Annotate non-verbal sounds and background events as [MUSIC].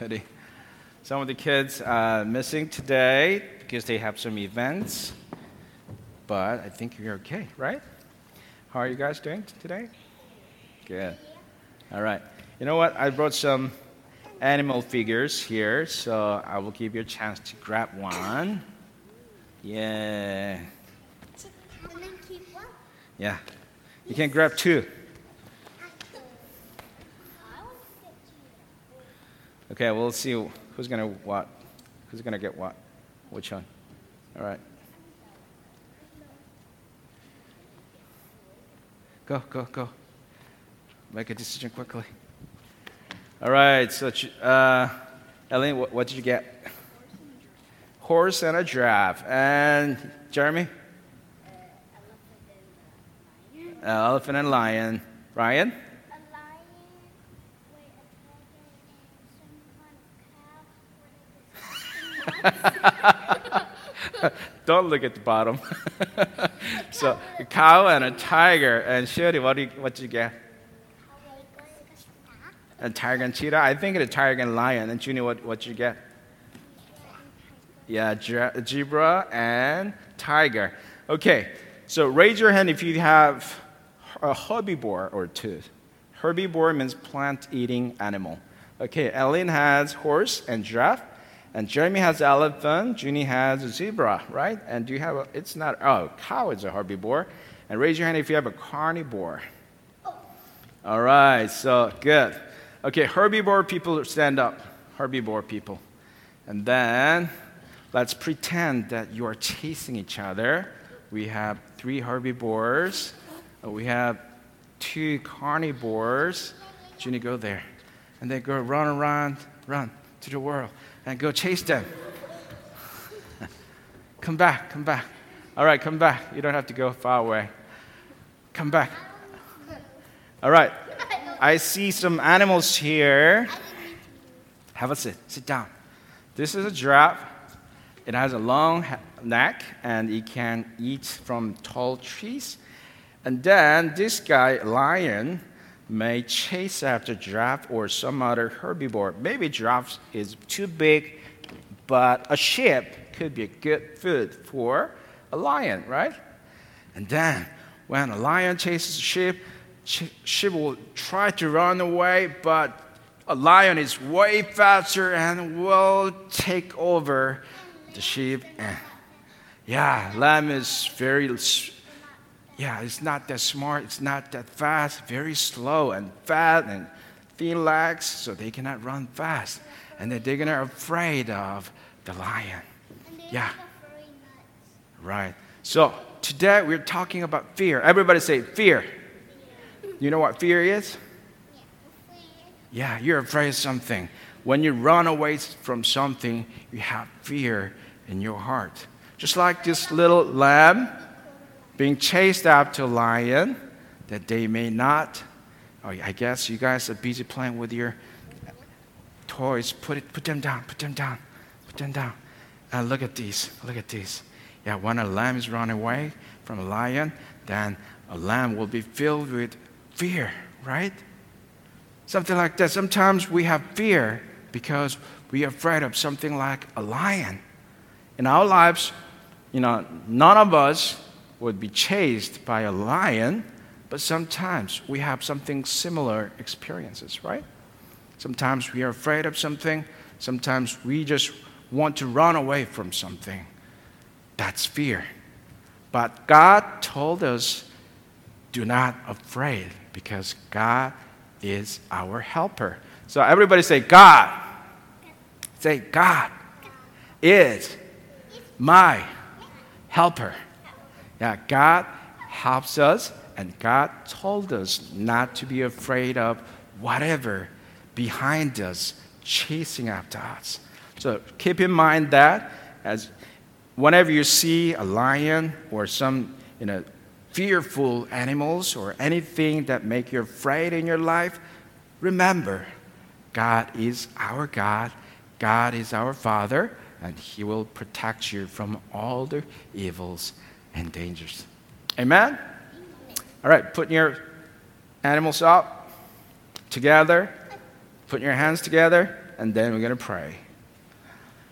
Shitty. Some of the kids are missing today because they have some events, but I think you're okay, right? How are you guys doing today? Good. All right. You know what? I brought some animal figures here, so I will give you a chance to grab one. Yeah. And then keep one. Yeah. You can grab two. I want to get two. Okay, we'll see who's gonna what. Who's gonna get what? Which one? All right. Go, go, go. Make a decision quickly. All right. So, uh, Ellen, what, what did you get? Horse and a giraffe. And Jeremy? Uh, elephant and lion. Ryan? A lion, wait, a tiger, and some kind of cow. [LAUGHS] Don't look at the bottom. [LAUGHS] so, a cow and a tiger. And Shirley, what, do you, what you get? A tiger and cheetah? I think it's a tiger and lion. And Junior, what, what you get? Yeah, zebra and tiger. Okay, so raise your hand if you have a herbivore or two. Herbivore means plant eating animal. Okay, Ellen has horse and giraffe, and Jeremy has elephant, Junie has a zebra, right? And do you have a, it's not, oh, cow is a herbivore. And raise your hand if you have a carnivore. All right, so good. Okay, herbivore people stand up. Herbivore people. And then let's pretend that you are chasing each other. We have three herbivores. Uh, We have two carnivores. Junie, go there. And then go run around, run to the world, and go chase them. [LAUGHS] come back, come back. All right, come back. You don't have to go far away. Come back. All right. I see some animals here. Have a sit. Sit down. This is a giraffe. It has a long neck and it can eat from tall trees. And then this guy, lion, may chase after giraffe or some other herbivore. Maybe giraffe is too big, but a sheep could be a good food for a lion, right? And then when a lion chases a sheep, sh- sheep will try to run away, but a lion is way faster and will take over the sheep. And yeah, lamb is very, yeah, it's not that smart, it's not that fast, very slow and fat and thin legs, so they cannot run fast. And then they're gonna afraid of the lion. And they Yeah. nuts. Right. So today we're talking about fear. Everybody say fear. You know what fear is? Yeah, you're afraid of something. When you run away from something, you have fear in your heart. Just like this little lamb being chased after a lion, that they may not. Oh, I guess you guys are busy playing with your toys. Put it, put them down, put them down, put them down. And look at these, look at these. Yeah, when a lamb is running away from a lion, then a lamb will be filled with fear, right? Something like that. Sometimes we have fear because we are afraid of something like a lion. In our lives, you know, none of us would be chased by a lion, but sometimes we have something similar experiences, right? Sometimes we are afraid of something, sometimes we just want to run away from something. That's fear. But God told us do not afraid because God is our helper. So everybody say God. Say God is my helper. Yeah, God helps us and God told us not to be afraid of whatever behind us chasing after us. So keep in mind that as whenever you see a lion or some you know fearful animals or anything that make you afraid in your life remember god is our god god is our father and he will protect you from all the evils and dangers amen all right putting your animals up together putting your hands together, and then we're going to pray.